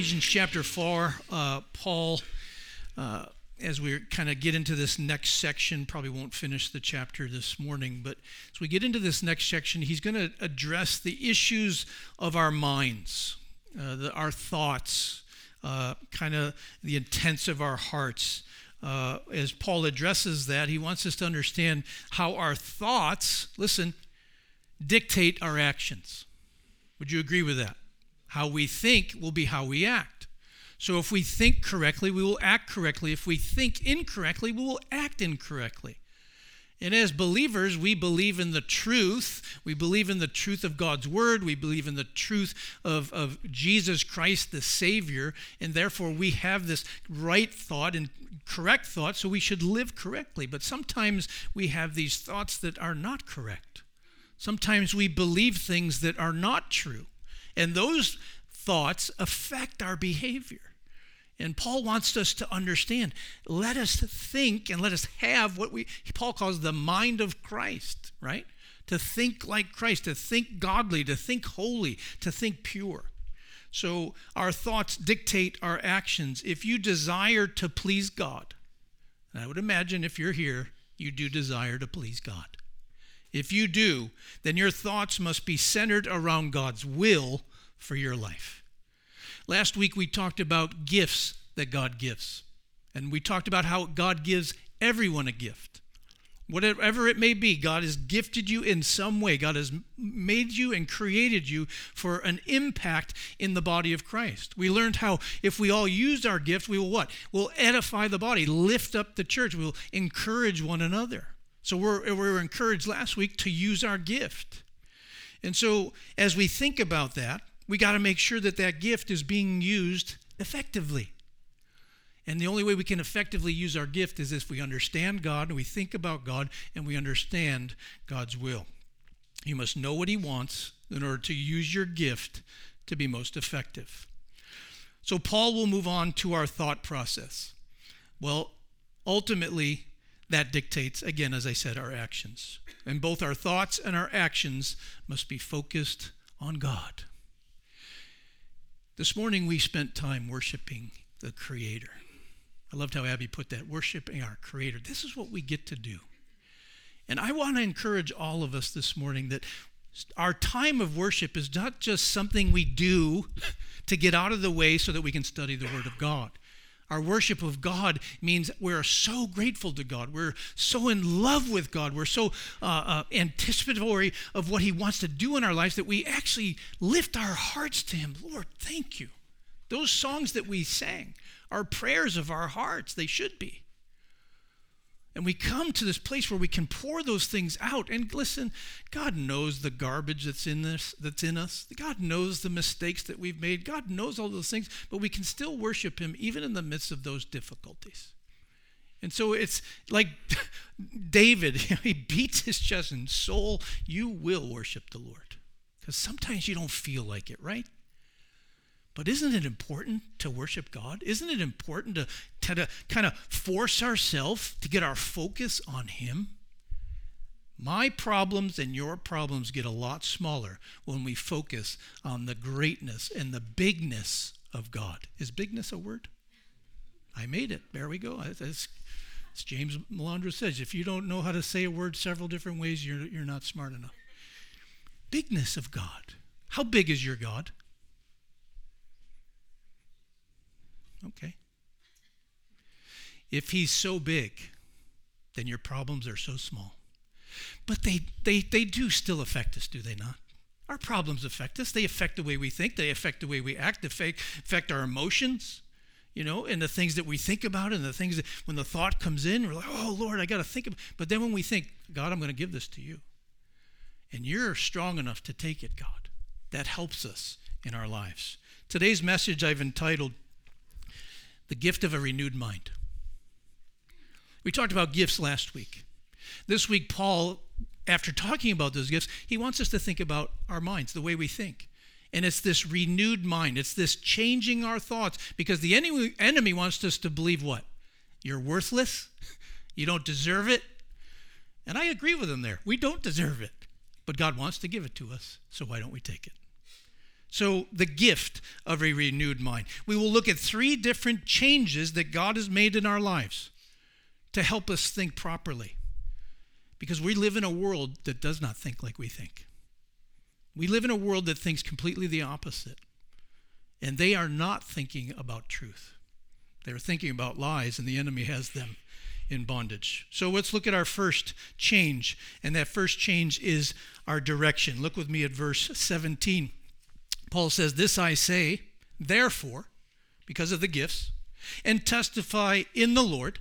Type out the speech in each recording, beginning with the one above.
Ephesians chapter 4, uh, Paul, uh, as we kind of get into this next section, probably won't finish the chapter this morning, but as we get into this next section, he's going to address the issues of our minds, uh, the, our thoughts, uh, kind of the intents of our hearts. Uh, as Paul addresses that, he wants us to understand how our thoughts, listen, dictate our actions. Would you agree with that? How we think will be how we act. So if we think correctly, we will act correctly. If we think incorrectly, we will act incorrectly. And as believers, we believe in the truth. We believe in the truth of God's word. We believe in the truth of, of Jesus Christ, the Savior. And therefore, we have this right thought and correct thought, so we should live correctly. But sometimes we have these thoughts that are not correct. Sometimes we believe things that are not true. And those thoughts affect our behavior. And Paul wants us to understand. Let us think and let us have what we Paul calls the mind of Christ, right? To think like Christ, to think godly, to think holy, to think pure. So our thoughts dictate our actions. If you desire to please God, I would imagine if you're here, you do desire to please God. If you do, then your thoughts must be centered around God's will for your life. Last week we talked about gifts that God gives. And we talked about how God gives everyone a gift. Whatever it may be, God has gifted you in some way. God has made you and created you for an impact in the body of Christ. We learned how if we all use our gifts, we will what? We'll edify the body, lift up the church, we'll encourage one another. So we're, we were encouraged last week to use our gift. And so as we think about that, we got to make sure that that gift is being used effectively. And the only way we can effectively use our gift is if we understand God and we think about God and we understand God's will. You must know what He wants in order to use your gift to be most effective. So, Paul will move on to our thought process. Well, ultimately, that dictates, again, as I said, our actions. And both our thoughts and our actions must be focused on God. This morning we spent time worshiping the Creator. I loved how Abby put that worshiping our Creator. This is what we get to do. And I want to encourage all of us this morning that our time of worship is not just something we do to get out of the way so that we can study the Word of God. Our worship of God means we're so grateful to God. We're so in love with God. We're so uh, uh, anticipatory of what He wants to do in our lives that we actually lift our hearts to Him. Lord, thank you. Those songs that we sang are prayers of our hearts. They should be. And we come to this place where we can pour those things out. And listen, God knows the garbage that's in this, that's in us. God knows the mistakes that we've made. God knows all those things, but we can still worship Him even in the midst of those difficulties. And so it's like David, he beats his chest and soul, you will worship the Lord. Because sometimes you don't feel like it, right? But isn't it important to worship God? Isn't it important to, to, to kind of force ourselves to get our focus on Him? My problems and your problems get a lot smaller when we focus on the greatness and the bigness of God. Is bigness a word? I made it. There we go. As, James Melandra says, if you don't know how to say a word several different ways, you're, you're not smart enough. Bigness of God. How big is your God? Okay. If he's so big, then your problems are so small. But they, they, they do still affect us, do they not? Our problems affect us. They affect the way we think, they affect the way we act, they affect, our emotions, you know, and the things that we think about and the things that when the thought comes in, we're like, oh, Lord, I got to think of But then when we think, God, I'm going to give this to you, and you're strong enough to take it, God, that helps us in our lives. Today's message I've entitled, the gift of a renewed mind. We talked about gifts last week. This week, Paul, after talking about those gifts, he wants us to think about our minds, the way we think. And it's this renewed mind, it's this changing our thoughts, because the enemy, wants us to believe what? You're worthless, you don't deserve it. And I agree with him there. We don't deserve it, but God wants to give it to us, so why don't we take it? So, the gift of a renewed mind. We will look at three different changes that God has made in our lives to help us think properly. Because we live in a world that does not think like we think. We live in a world that thinks completely the opposite. And they are not thinking about truth. They're thinking about lies, and the enemy has them in bondage. So let's look at our first change. And that first change is our direction. Look with me at verse 17. Paul says, This I say, therefore, because of the gifts, and testify in the Lord,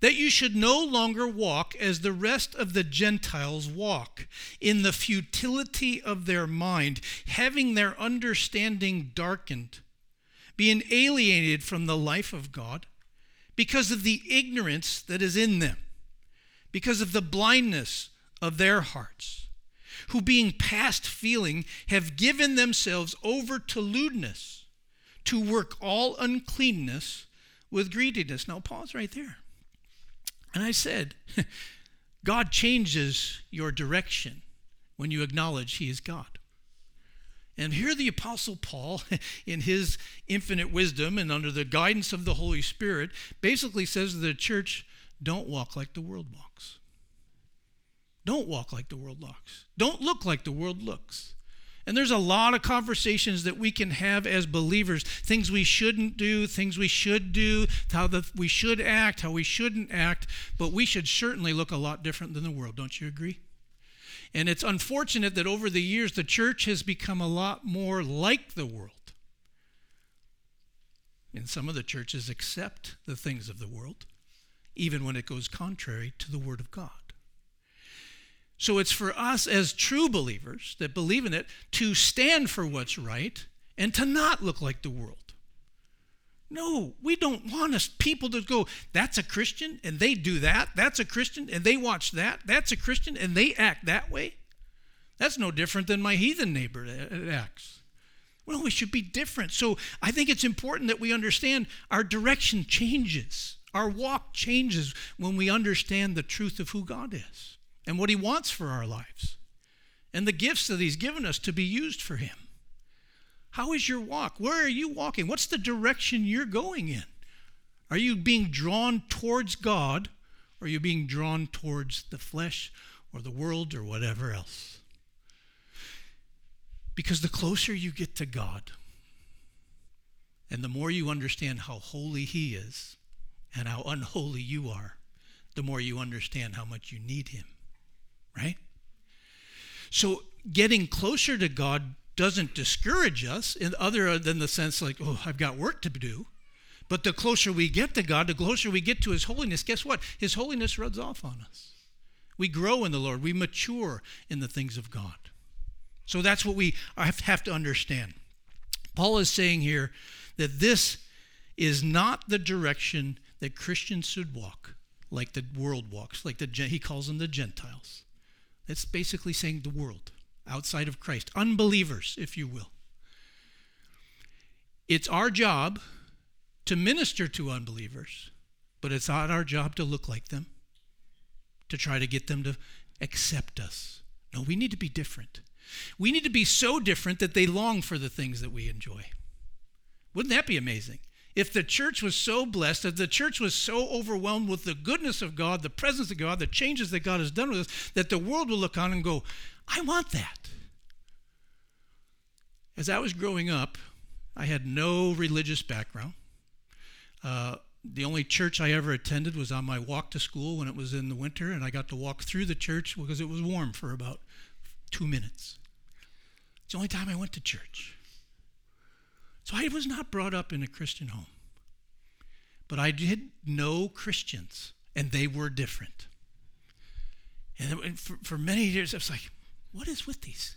that you should no longer walk as the rest of the Gentiles walk, in the futility of their mind, having their understanding darkened, being alienated from the life of God, because of the ignorance that is in them, because of the blindness of their hearts who being past feeling have given themselves over to lewdness, to work all uncleanness with greediness. Now, pause right there. And I said, God changes your direction when you acknowledge He is God. And here the Apostle Paul, in his infinite wisdom and under the guidance of the Holy Spirit, basically says to the church, don't walk like the world walks. Don't walk like the world walks. Don't look like the world looks. And there's a lot of conversations that we can have as believers things we shouldn't do, things we should do, how the, we should act, how we shouldn't act, but we should certainly look a lot different than the world. Don't you agree? And it's unfortunate that over the years the church has become a lot more like the world. And some of the churches accept the things of the world, even when it goes contrary to the Word of God. So it's for us as true believers that believe in it to stand for what's right and to not look like the world. No, we don't want us people to go, that's a Christian and they do that. That's a Christian and they watch that. That's a Christian and they act that way. That's no different than my heathen neighbor uh, acts. Well, we should be different. So I think it's important that we understand our direction changes. Our walk changes when we understand the truth of who God is and what He wants for our lives and the gifts that He's given us to be used for Him. How is your walk? Where are you walking? What's the direction you're going in? Are you being drawn towards God or are you being drawn towards the flesh or the world or whatever else? Because the closer you get to God and the more you understand how holy He is and how unholy you are, the more you understand how much you need Him right? So getting closer to God doesn't discourage us in other than the sense like, oh, I've got work to do. But the closer we get to God, the closer we get to His holiness, guess what? His holiness rubs off on us. We grow in the Lord, we mature in the things of God. So that's what we have to understand. Paul is saying here that this is not the direction that Christians should walk, like the world walks, like the he calls them the Gentiles. It's basically saying the world outside of Christ, unbelievers, if you will. It's our job to minister to unbelievers, but it's not our job to look like them, to try to get them to accept us. No, we need to be different. We need to be so different that they long for the things that we enjoy. Wouldn't that be amazing? If the church was so blessed, if the church was so overwhelmed with the goodness of God, the presence of God, the changes that God has done with us, that the world will look on and go, I want that. As I was growing up, I had no religious background. Uh, the only church I ever attended was on my walk to school when it was in the winter, and I got to walk through the church because it was warm for about two minutes. It's the only time I went to church. So I was not brought up in a Christian home. But I did know Christians, and they were different. And for, for many years, I was like, what is with these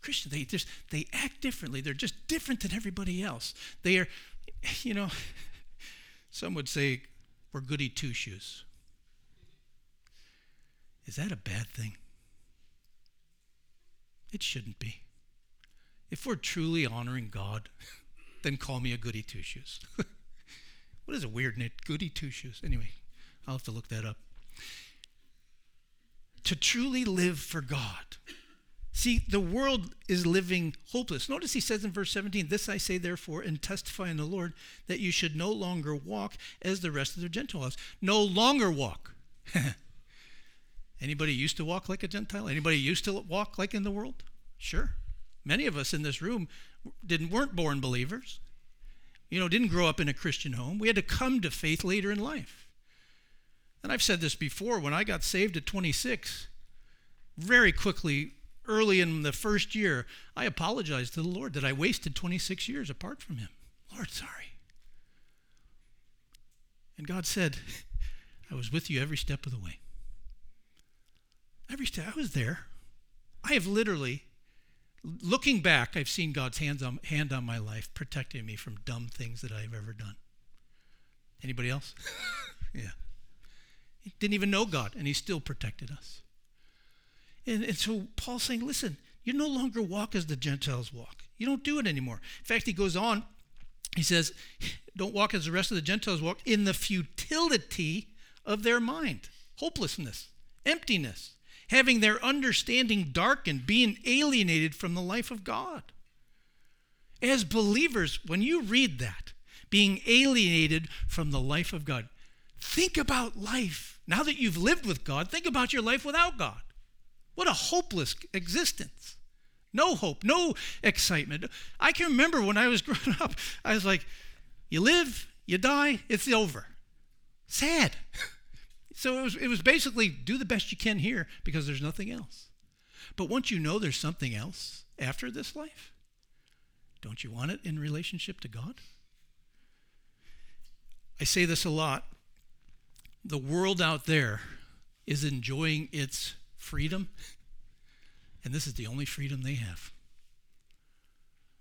Christians? They just they act differently. They're just different than everybody else. They are, you know, some would say we're goody two shoes. Is that a bad thing? It shouldn't be. If we're truly honoring God, then call me a goody two shoes. what is a weird name? Goody two shoes. Anyway, I'll have to look that up. To truly live for God, See, the world is living hopeless. Notice he says in verse 17, This I say, therefore, and testify in the Lord, that you should no longer walk as the rest of the Gentiles. No longer walk. Anybody used to walk like a Gentile? Anybody used to walk like in the world? Sure. Many of us in this room didn't weren't born believers. You know, didn't grow up in a Christian home. We had to come to faith later in life. And I've said this before, when I got saved at 26, very quickly early in the first year, I apologized to the Lord that I wasted 26 years apart from Him. Lord, sorry. And God said, I was with you every step of the way. Every step, I was there. I have literally, looking back, I've seen God's hands on, hand on my life, protecting me from dumb things that I've ever done. Anybody else? yeah. He didn't even know God, and He still protected us. And, and so Paul's saying, listen, you no longer walk as the Gentiles walk. You don't do it anymore. In fact, he goes on, he says, don't walk as the rest of the Gentiles walk in the futility of their mind, hopelessness, emptiness, having their understanding darkened, being alienated from the life of God. As believers, when you read that, being alienated from the life of God, think about life. Now that you've lived with God, think about your life without God. What a hopeless existence. No hope, no excitement. I can remember when I was growing up, I was like, you live, you die, it's over. Sad. So it was, it was basically do the best you can here because there's nothing else. But once you know there's something else after this life, don't you want it in relationship to God? I say this a lot. The world out there is enjoying its freedom, and this is the only freedom they have.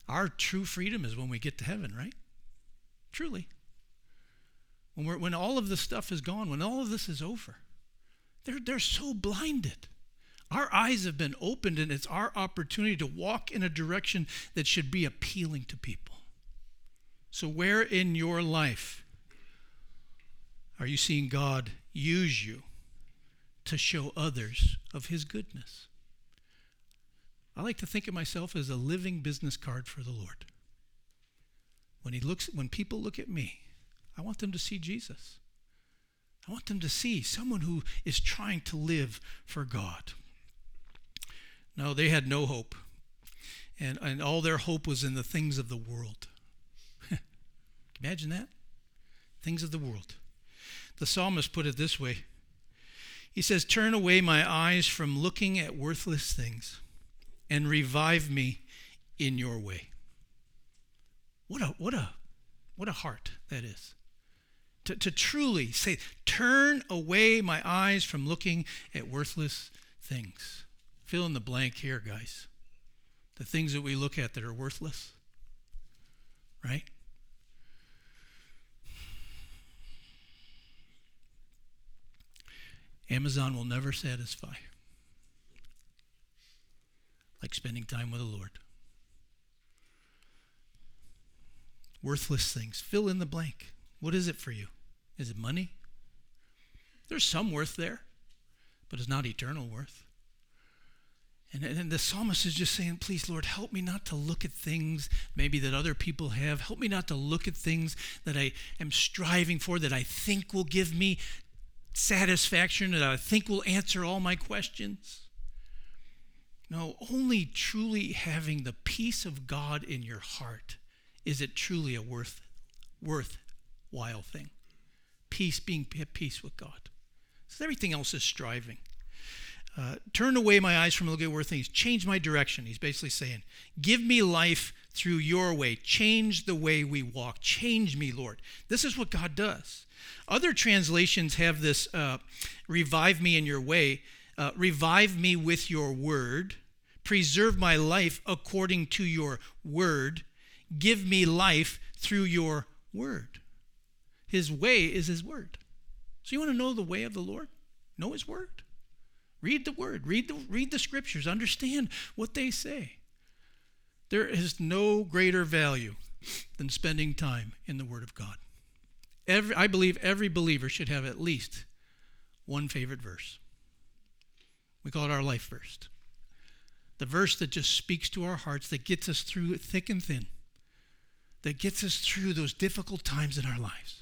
Our true freedom is when we get to heaven, right? Truly. When, when all of this stuff is gone, when all of this is over, they're, they're so blinded. Our eyes have been opened, and it's our opportunity to walk in a direction that should be appealing to people. So, where in your life are you seeing God use you to show others of his goodness. I like to think of myself as a living business card for the Lord. When he looks when people look at me, I want them to see Jesus. I want them to see someone who is trying to live for God. No, they had no hope. And, and all their hope was in the things of the world. Imagine that? Things of the world. The psalmist put it this way he says, Turn away my eyes from looking at worthless things and revive me in your way. What a, what a, what a heart that is. To, to truly say, Turn away my eyes from looking at worthless things. Fill in the blank here, guys. The things that we look at that are worthless, right? Amazon will never satisfy like spending time with the Lord. Worthless things. Fill in the blank. What is it for you? Is it money? There's some worth there, but it's not eternal worth. And, and the psalmist is just saying, please, Lord, help me not to look at things maybe that other people have. Help me not to look at things that I am striving for, that I think will give me satisfaction that I think will answer all my questions. No, only truly having the peace of God in your heart is it truly a worth worthwhile thing. Peace, being at peace with God. So everything else is striving. Uh, turn away my eyes from looking at worth things. Change my direction. He's basically saying, give me life through your way. Change the way we walk. Change me, Lord. This is what God does. Other translations have this uh, revive me in your way, uh, revive me with your word, preserve my life according to your word, give me life through your word. His way is his word. So you want to know the way of the Lord? Know his word. Read the word, read the, read the scriptures, understand what they say. There is no greater value than spending time in the word of God. Every, I believe every believer should have at least one favorite verse. We call it our life verse. The verse that just speaks to our hearts, that gets us through thick and thin, that gets us through those difficult times in our lives.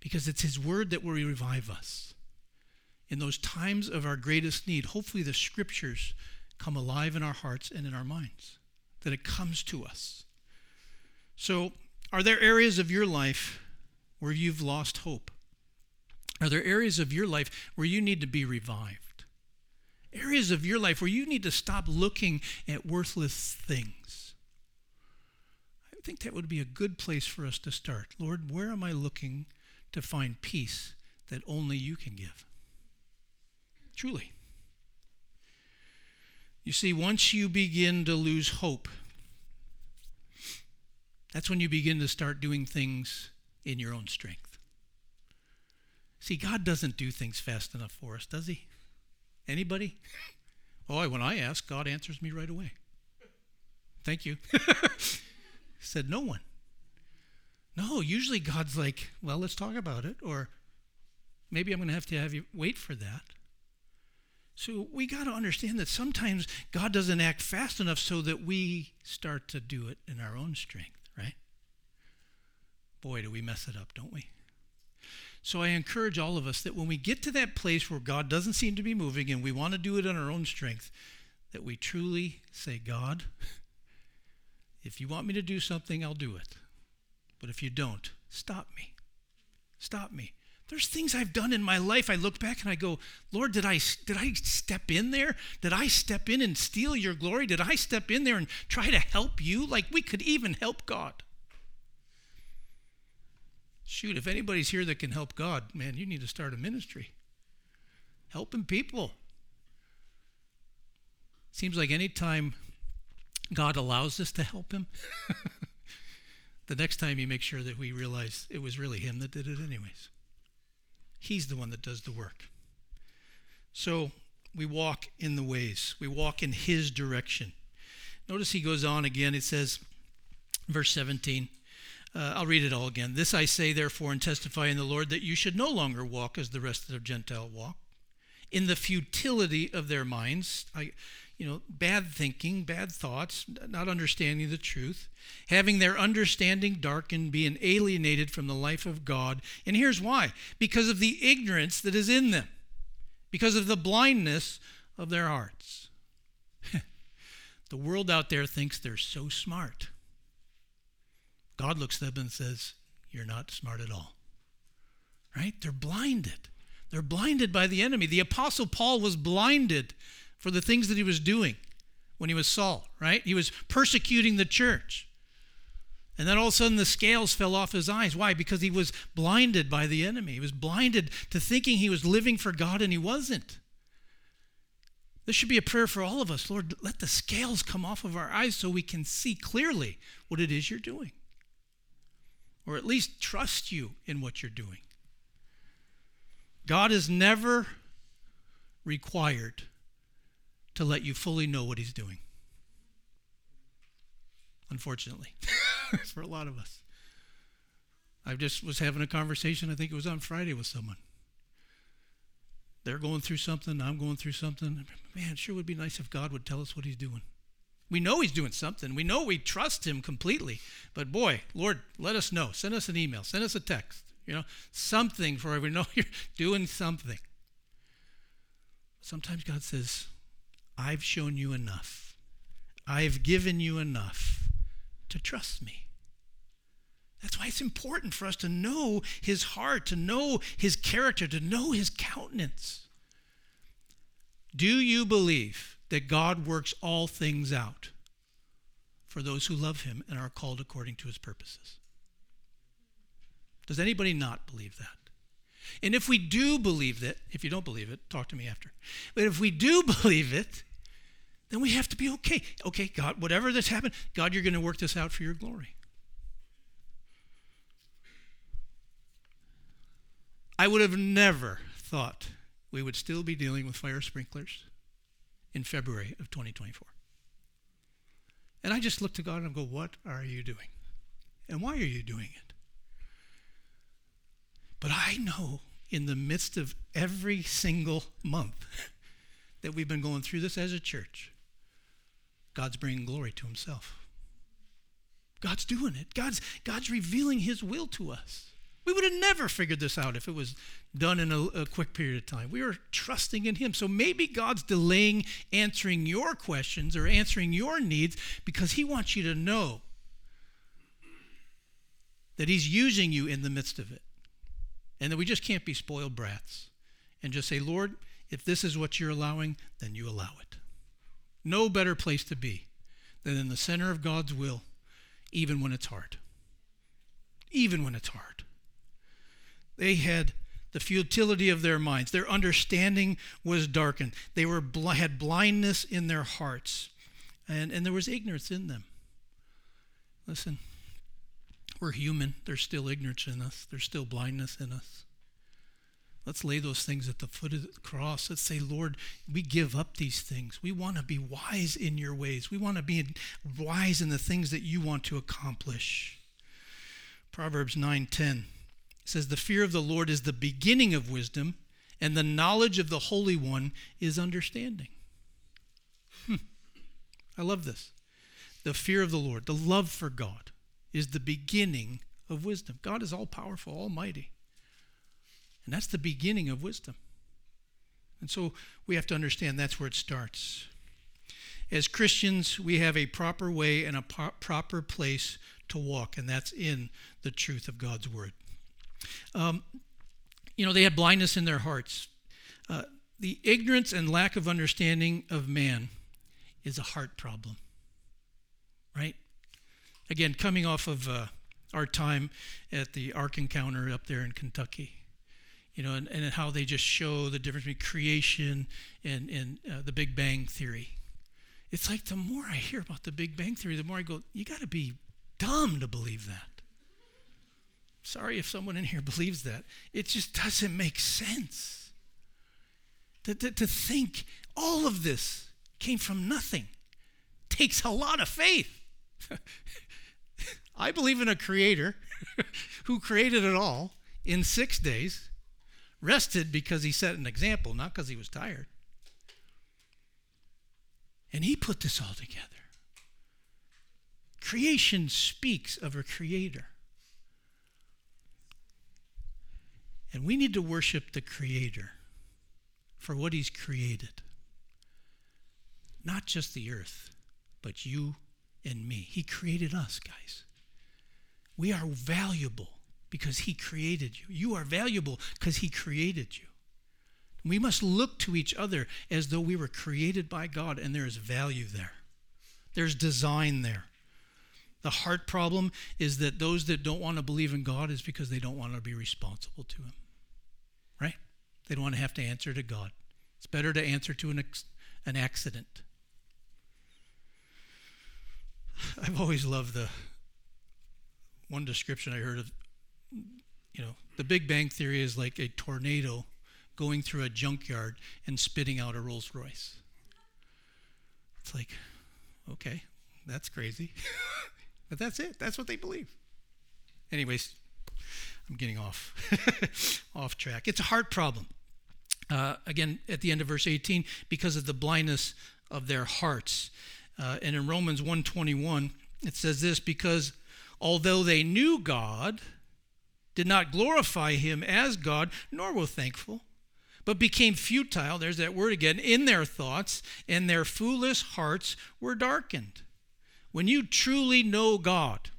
Because it's His Word that will revive us. In those times of our greatest need, hopefully the Scriptures come alive in our hearts and in our minds, that it comes to us. So, are there areas of your life where you've lost hope? Are there areas of your life where you need to be revived? Areas of your life where you need to stop looking at worthless things? I think that would be a good place for us to start. Lord, where am I looking to find peace that only you can give? Truly. You see, once you begin to lose hope, that's when you begin to start doing things in your own strength. See, God doesn't do things fast enough for us, does he? Anybody? Oh, when I ask, God answers me right away. Thank you. said, No one. No, usually God's like, Well, let's talk about it, or maybe I'm going to have to have you wait for that. So we got to understand that sometimes God doesn't act fast enough so that we start to do it in our own strength, right? Boy, do we mess it up, don't we? So I encourage all of us that when we get to that place where God doesn't seem to be moving and we want to do it in our own strength, that we truly say, God, if you want me to do something, I'll do it. But if you don't, stop me. Stop me. There's things I've done in my life. I look back and I go, Lord, did I, did I step in there? Did I step in and steal your glory? Did I step in there and try to help you? Like we could even help God. Shoot, if anybody's here that can help God, man, you need to start a ministry. Helping people. Seems like anytime God allows us to help Him, the next time you make sure that we realize it was really Him that did it, anyways. He's the one that does the work. So we walk in the ways, we walk in His direction. Notice he goes on again. It says, verse 17, uh, I'll read it all again. This I say, therefore, and testify in the Lord that you should no longer walk as the rest of the Gentile walk, in the futility of their minds. I, you know, bad thinking, bad thoughts, not understanding the truth, having their understanding darkened, being alienated from the life of God. And here's why because of the ignorance that is in them, because of the blindness of their hearts. the world out there thinks they're so smart. God looks at them and says, You're not smart at all. Right? They're blinded. They're blinded by the enemy. The Apostle Paul was blinded for the things that he was doing when he was Saul, right? He was persecuting the church. And then all of a sudden the scales fell off his eyes. Why? Because he was blinded by the enemy. He was blinded to thinking he was living for God and he wasn't. This should be a prayer for all of us. Lord, let the scales come off of our eyes so we can see clearly what it is you're doing or at least trust you in what you're doing. God is never required to let you fully know what He's doing. Unfortunately, for a lot of us. I just was having a conversation, I think it was on Friday with someone. They're going through something, I'm going through something. Man, sure would be nice if God would tell us what He's doing. We know he's doing something. We know we trust him completely. But boy, Lord, let us know. Send us an email. Send us a text. You know, something for we know you're doing something. Sometimes God says, I've shown you enough. I've given you enough to trust me. That's why it's important for us to know his heart, to know his character, to know his countenance. Do you believe that God works all things out for those who love him and are called according to his purposes. Does anybody not believe that? And if we do believe that, if you don't believe it, talk to me after. But if we do believe it, then we have to be okay. Okay, God, whatever that's happened, God, you're going to work this out for your glory. I would have never thought we would still be dealing with fire sprinklers in February of 2024. And I just look to God and go, What are you doing? And why are you doing it? But I know in the midst of every single month that we've been going through this as a church, God's bringing glory to himself. God's doing it. God's, God's revealing his will to us. We would have never figured this out if it was done in a, a, quick period of time. We are trusting in him. So maybe God's delaying answering your questions or answering your needs because he wants you to know that he's using you in the midst of it. And that we just can't be spoiled brats and just say, Lord, if this is what you're allowing, then you allow it. No better place to be than in the center of God's will, even when it's hard. Even when it's hard. They had the futility of their minds. Their understanding was darkened. They were had blindness in their hearts, and, and there was ignorance in them. Listen, we're human. There's still ignorance in us, there's still blindness in us. Let's lay those things at the foot of the cross. Let's say, Lord, we give up these things. We want to be wise in your ways. We want to be wise in the things that you want to accomplish. Proverbs 9:10 says, "The fear of the Lord is the beginning of wisdom, and the knowledge of the Holy One is understanding." Hmm. I love this. The fear of the Lord, the love for God, is the beginning of wisdom. God is all powerful, almighty. And that's the beginning of wisdom. And so we have to understand that's where it starts. As Christians, we have a proper way and a proper place to walk, and that's in the truth of God's word. Um, you know, they had blindness in their hearts. Uh, the ignorance and lack of understanding of man is a heart problem, right? Again, coming off of uh, our time at the Ark Encounter up there in Kentucky, you know, and, and how they just show the difference between creation and, and uh, the Big Bang Theory. It's like the more I hear about the Big Bang Theory, the more I go, you got to be dumb to believe that. Sorry if someone in here believes that. It just doesn't make sense. To, to, to think all of this came from nothing takes a lot of faith. I believe in a creator who created it all in six days rested because he set an example, not because he was tired. And he put this all together. Creation speaks of a creator. And we need to worship the creator for what he's created. Not just the earth, but you and me. He created us, guys. We are valuable because He created you. You are valuable because He created you. We must look to each other as though we were created by God and there is value there. There's design there. The heart problem is that those that don't want to believe in God is because they don't want to be responsible to Him. Right? They don't want to have to answer to God. It's better to answer to an, ex- an accident. I've always loved the one description I heard of you know, the Big Bang Theory is like a tornado going through a junkyard and spitting out a Rolls Royce. It's like, okay, that's crazy. but that's it. That's what they believe. Anyways, I'm getting off off track. It's a heart problem. Uh, again, at the end of verse 18, because of the blindness of their hearts. Uh, and in Romans 1:21, it says this: because although they knew God, did not glorify him as God, nor were thankful, but became futile, there's that word again, in their thoughts, and their foolish hearts were darkened. When you truly know God,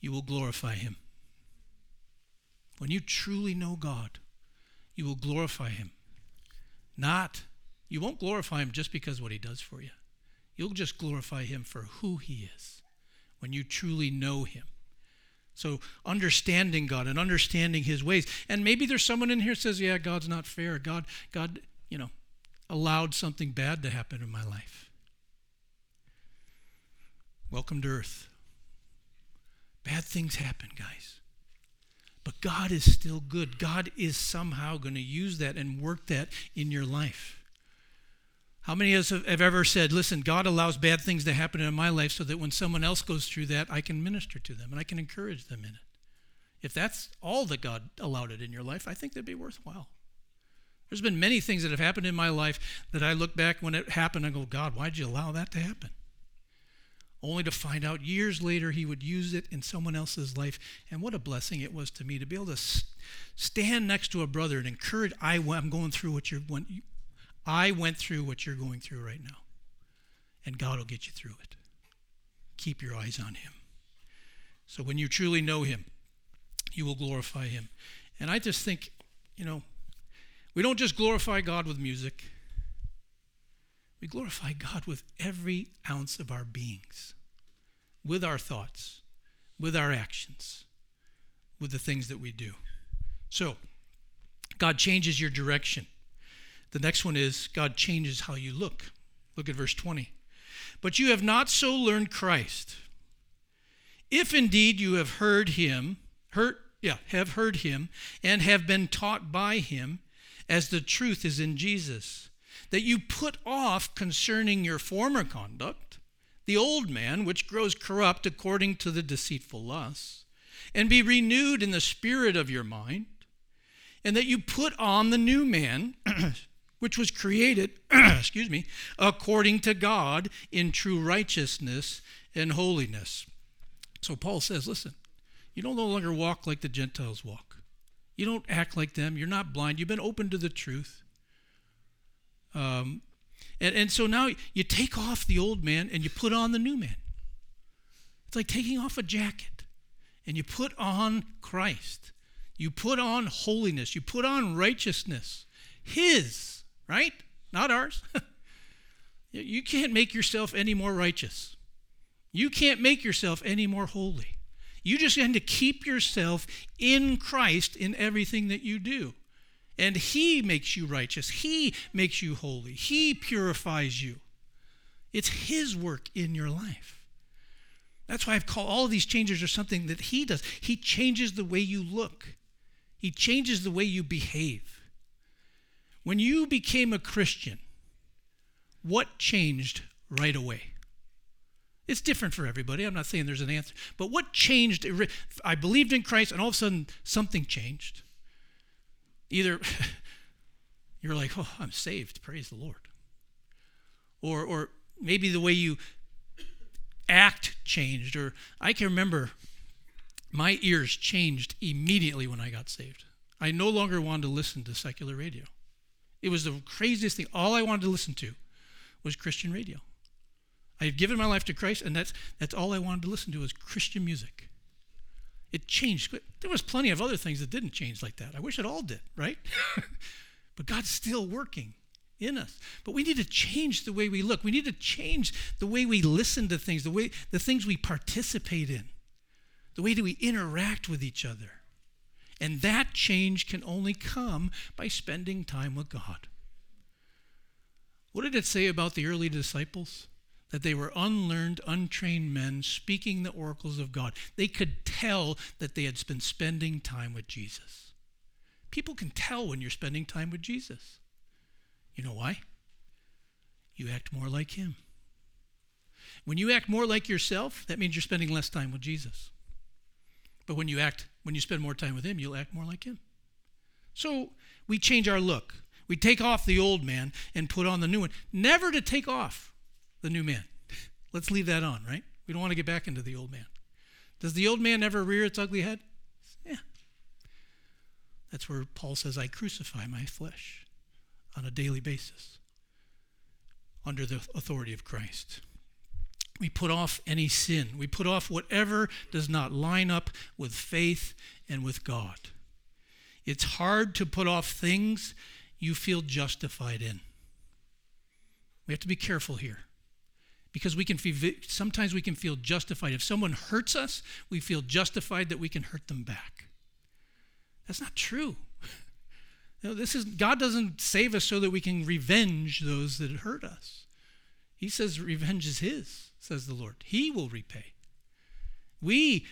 you will glorify him. When you truly know God, you will glorify him. Not, you won't glorify him just because what he does for you. You'll just glorify him for who he is when you truly know him. So understanding God and understanding his ways. And maybe there's someone in here says, "Yeah, God's not fair. God God, you know, allowed something bad to happen in my life." Welcome to earth. Bad things happen, guys. But God is still good. God is somehow going to use that and work that in your life. How many of us have ever said, listen, God allows bad things to happen in my life so that when someone else goes through that, I can minister to them and I can encourage them in it? If that's all that God allowed it in your life, I think that'd be worthwhile. There's been many things that have happened in my life that I look back when it happened and go, God, why'd you allow that to happen? Only to find out years later he would use it in someone else's life. And what a blessing it was to me to be able to stand next to a brother and encourage. I, I'm going through what you're. I went through what you're going through right now, and God will get you through it. Keep your eyes on Him. So when you truly know Him, you will glorify Him. And I just think, you know, we don't just glorify God with music, we glorify God with every ounce of our beings, with our thoughts, with our actions, with the things that we do. So, God changes your direction. The next one is God changes how you look. Look at verse 20. But you have not so learned Christ. If indeed you have heard him, heard, yeah, have heard him, and have been taught by him, as the truth is in Jesus, that you put off concerning your former conduct the old man which grows corrupt according to the deceitful lusts, and be renewed in the spirit of your mind, and that you put on the new man, which was created, excuse me, according to God in true righteousness and holiness. So Paul says, listen, you don't no longer walk like the Gentiles walk. You don't act like them. You're not blind. You've been open to the truth. Um, and, and so now you take off the old man and you put on the new man. It's like taking off a jacket and you put on Christ. You put on holiness. You put on righteousness. His, right? Not ours. you can't make yourself any more righteous. You can't make yourself any more holy. You just need to keep yourself in Christ in everything that you do. And He makes you righteous. He makes you holy. He purifies you. It's His work in your life. That's why I've called all of these changes are something that He does. He changes the way you look, He changes the way you behave. When you became a Christian, what changed right away? It's different for everybody. I'm not saying there's an answer. But what changed? I believed in Christ, and all of a sudden something changed. Either you're like, oh, I'm saved, praise the Lord. Or, or maybe the way you act changed. Or I can remember my ears changed immediately when I got saved. I no longer wanted to listen to secular radio. It was the craziest thing. All I wanted to listen to was Christian radio. I had given my life to Christ, and that's, that's all I wanted to listen to was Christian music. It changed. There was plenty of other things that didn't change like that. I wish it all did, right? but God's still working in us. But we need to change the way we look. We need to change the way we listen to things, the way the things we participate in, the way that we interact with each other. And that change can only come by spending time with God. What did it say about the early disciples? that they were unlearned, untrained men speaking the oracles of God. They could tell that they had been spending time with Jesus. People can tell when you're spending time with Jesus. You know why? You act more like Him. When you act more like yourself, that means you're spending less time with Jesus. But when you act, when you spend more time with Him, you'll act more like Him. So we change our look. We take off the old man and put on the new one. Never to take off the new man. Let's leave that on, right? We don't want to get back into the old man. Does the old man ever rear its ugly head? Yeah. That's where Paul says, I crucify my flesh on a daily basis under the authority of Christ. We put off any sin. We put off whatever does not line up with faith and with God. It's hard to put off things you feel justified in. We have to be careful here because we can feel, sometimes we can feel justified. If someone hurts us, we feel justified that we can hurt them back. That's not true. Know, this is God doesn't save us so that we can revenge those that hurt us. He says revenge is his, says the Lord. He will repay. We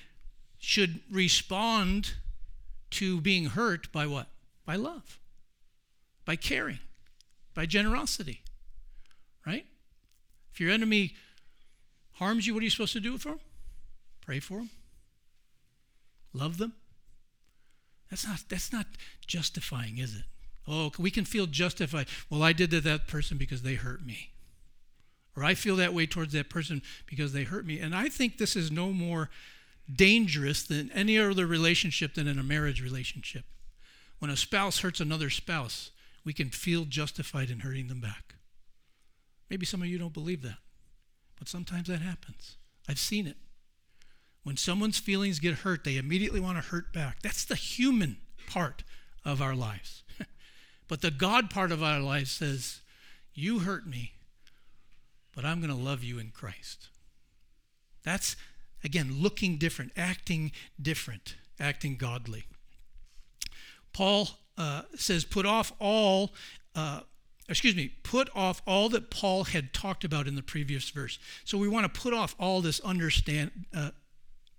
should respond to being hurt by what? By love, by caring, by generosity, right? If your enemy harms you, what are you supposed to do for them? Pray for them. Love them. That's not, that's not justifying, is it? Oh, we can feel justified. Well, I did to that person because they hurt me. Or I feel that way towards that person because they hurt me. And I think this is no more dangerous than any other relationship than in a marriage relationship. When a spouse hurts another spouse, we can feel justified in hurting them back. Maybe some of you don't believe that, but sometimes that happens. I've seen it. When someone's feelings get hurt, they immediately want to hurt back. That's the human part of our lives. but the God part of our lives says, You hurt me, but I'm going to love you in Christ. That's, again, looking different, acting different, acting godly. Paul uh, says, Put off all. Uh, excuse me, put off all that Paul had talked about in the previous verse. So we want to put off all this understand, uh,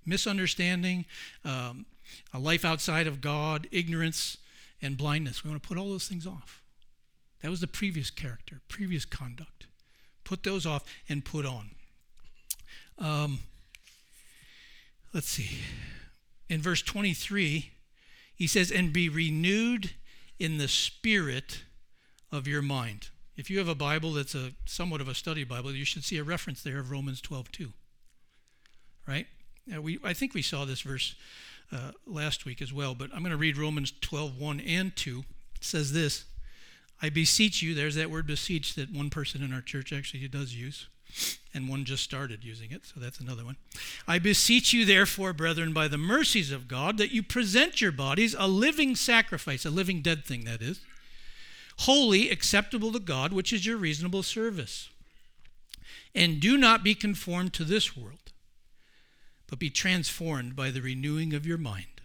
misunderstanding, um, a life outside of God, ignorance, and blindness. We want to put all those things off. That was the previous character, previous conduct. Put those off and put on. Um, let's see. In verse 23, he says, And be renewed in the spirit of your mind. If you have a Bible that's a somewhat of a study Bible, you should see a reference there of Romans 12 2. Right? Uh, we, I think we saw this verse uh, last week as well, but I'm going to read Romans 12 1 and 2. It says this I beseech you, there's that word beseech that one person in our church actually does use, and one just started using it, so that's another one. I beseech you, therefore, brethren, by the mercies of God, that you present your bodies a living sacrifice, a living dead thing, that is, holy, acceptable to God, which is your reasonable service. And do not be conformed to this world, but be transformed by the renewing of your mind,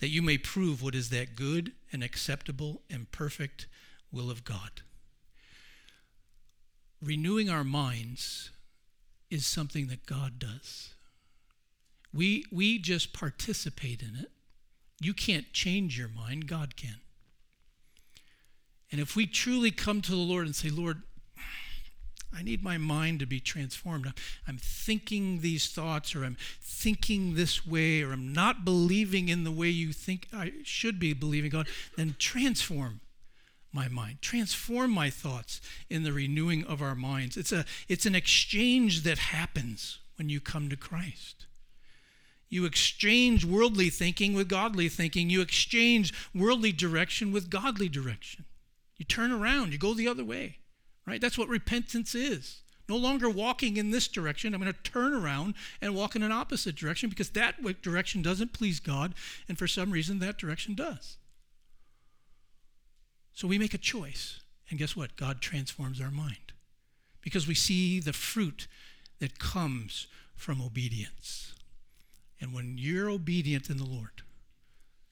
that you may prove what is that good and acceptable and perfect will of God. Renewing our minds is something that God does. We, we just participate in it. You can't change your mind, God can. And if we truly come to the Lord and say, Lord, I need my mind to be transformed. I'm thinking these thoughts, or I'm thinking this way, or I'm not believing in the way you think I should be believing God, then transform my mind. Transform my thoughts in the renewing of our minds. It's a it's an exchange that happens when you come to christ. You exchange worldly thinking with godly thinking. You exchange worldly direction with godly direction. You turn around you go the other way right? That's what repentance is. No longer walking in this direction. I'm going to turn around and walk in an opposite direction because that direction doesn't please god and for some reason that direction does so we make a choice. And guess what? God transforms our mind because we see the fruit that comes from obedience. And when you're obedient in the Lord,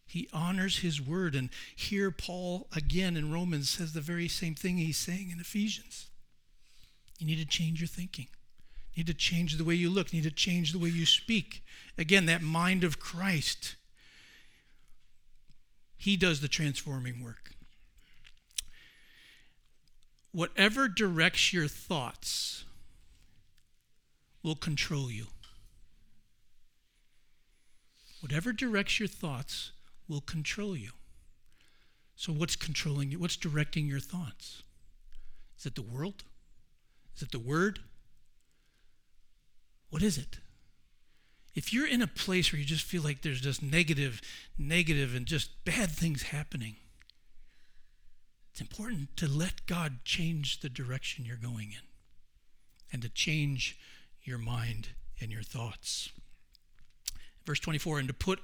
he honors his word. And here, Paul, again in Romans, says the very same thing he's saying in Ephesians. You need to change your thinking. You need to change the way you look. You need to change the way you speak. Again, that mind of Christ. He does the transforming work whatever directs your thoughts will control you. Whatever directs your thoughts will control you. So, what's controlling you? What's directing your thoughts? Is it the world? Is it the word? What is it? If you're in a place where you just feel like there's just negative, negative, and just bad things happening, it's important to let God change the direction you're going in and to change your mind and your thoughts. Verse 24, and to put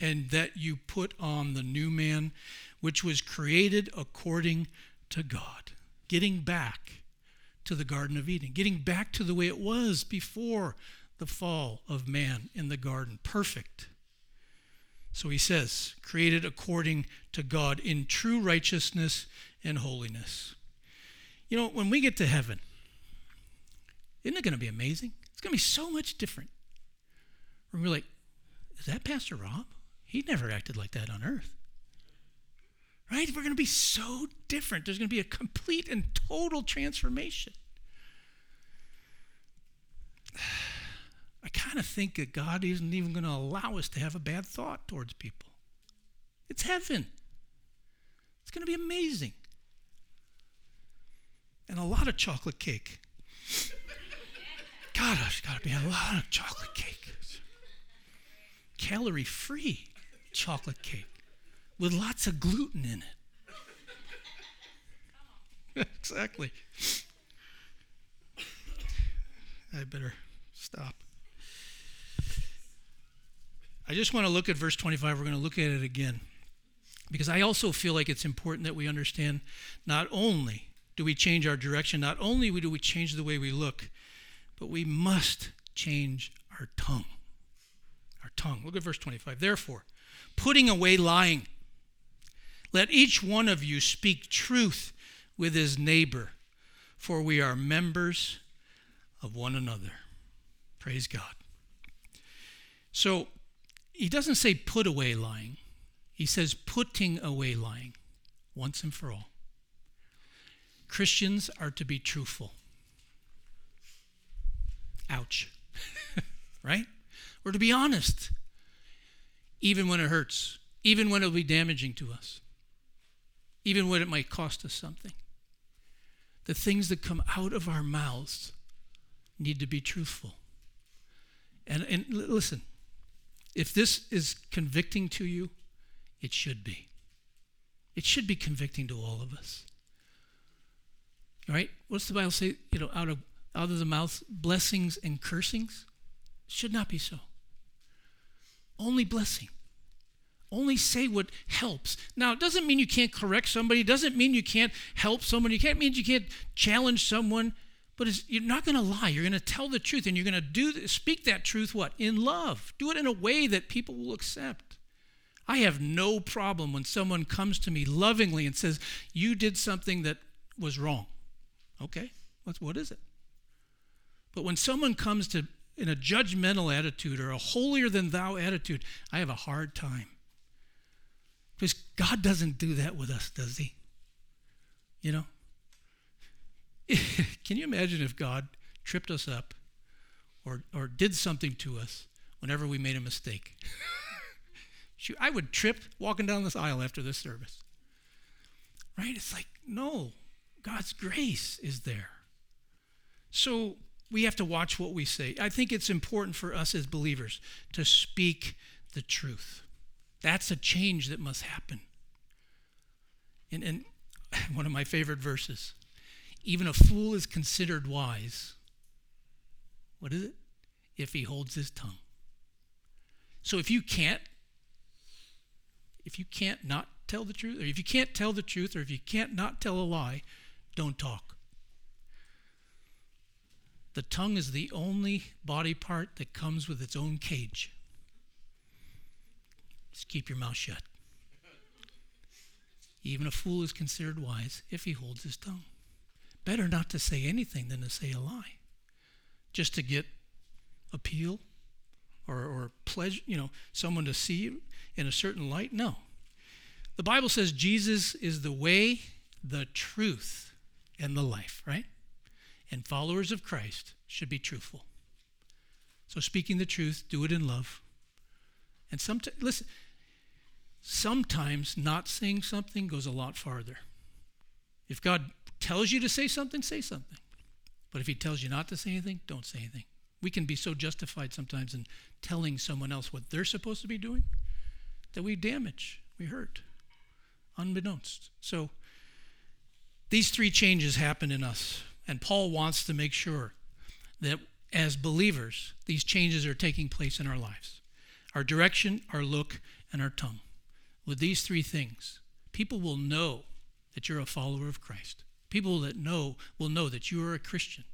and that you put on the new man which was created according to God. Getting back to the Garden of Eden, getting back to the way it was before the fall of man in the garden. Perfect. So he says, created according to God in true righteousness and holiness. You know, when we get to heaven, isn't it going to be amazing? It's going to be so much different. We're like, is that Pastor Rob? He never acted like that on earth. Right? We're going to be so different. There's going to be a complete and total transformation. I kind of think that God isn't even going to allow us to have a bad thought towards people. It's heaven. It's going to be amazing. And a lot of chocolate cake. God, there's got to be a lot of chocolate cake. Calorie free chocolate cake with lots of gluten in it. exactly. I better stop. I just want to look at verse 25. We're going to look at it again. Because I also feel like it's important that we understand not only do we change our direction, not only do we change the way we look, but we must change our tongue. Our tongue. Look at verse 25. Therefore, putting away lying, let each one of you speak truth with his neighbor, for we are members of one another. Praise God. So, he doesn't say put away lying, he says putting away lying once and for all. Christians are to be truthful. Ouch. right? We're to be honest, even when it hurts, even when it'll be damaging to us, even when it might cost us something. The things that come out of our mouths need to be truthful. And, and listen, if this is convicting to you, it should be. It should be convicting to all of us. Right? What's the Bible say? You know, out of out of the mouth blessings and cursings? Should not be so. Only blessing. Only say what helps. Now, it doesn't mean you can't correct somebody. It doesn't mean you can't help someone. It can't mean you can't challenge someone. But you're not going to lie. You're going to tell the truth, and you're going to do speak that truth. What in love? Do it in a way that people will accept. I have no problem when someone comes to me lovingly and says, "You did something that was wrong." Okay, what's what is it? But when someone comes to in a judgmental attitude or a holier than thou attitude, I have a hard time. Because God doesn't do that with us, does He? You know, Can you imagine if God tripped us up or, or did something to us whenever we made a mistake? I would trip walking down this aisle after this service. Right? It's like, no, God's grace is there. So we have to watch what we say. I think it's important for us as believers to speak the truth. That's a change that must happen. And, and one of my favorite verses even a fool is considered wise. What is it? If he holds his tongue. So if you can't, if you can't not tell the truth, or if you can't tell the truth, or if you can't not tell a lie, don't talk. The tongue is the only body part that comes with its own cage. Just keep your mouth shut. Even a fool is considered wise if he holds his tongue. Better not to say anything than to say a lie, just to get appeal or, or pleasure, you know, someone to see you in a certain light. No. The Bible says Jesus is the way, the truth, and the life, right? And followers of Christ should be truthful. So speaking the truth, do it in love. And sometimes, listen, sometimes not saying something goes a lot farther. If God tells you to say something, say something. But if he tells you not to say anything, don't say anything. We can be so justified sometimes in telling someone else what they're supposed to be doing that we damage, we hurt, unbeknownst. So these three changes happen in us. And Paul wants to make sure that as believers, these changes are taking place in our lives our direction, our look, and our tongue. With these three things, people will know that you're a follower of Christ. People that know will know that you are a Christian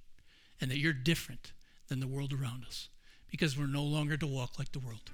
and that you're different than the world around us because we're no longer to walk like the world.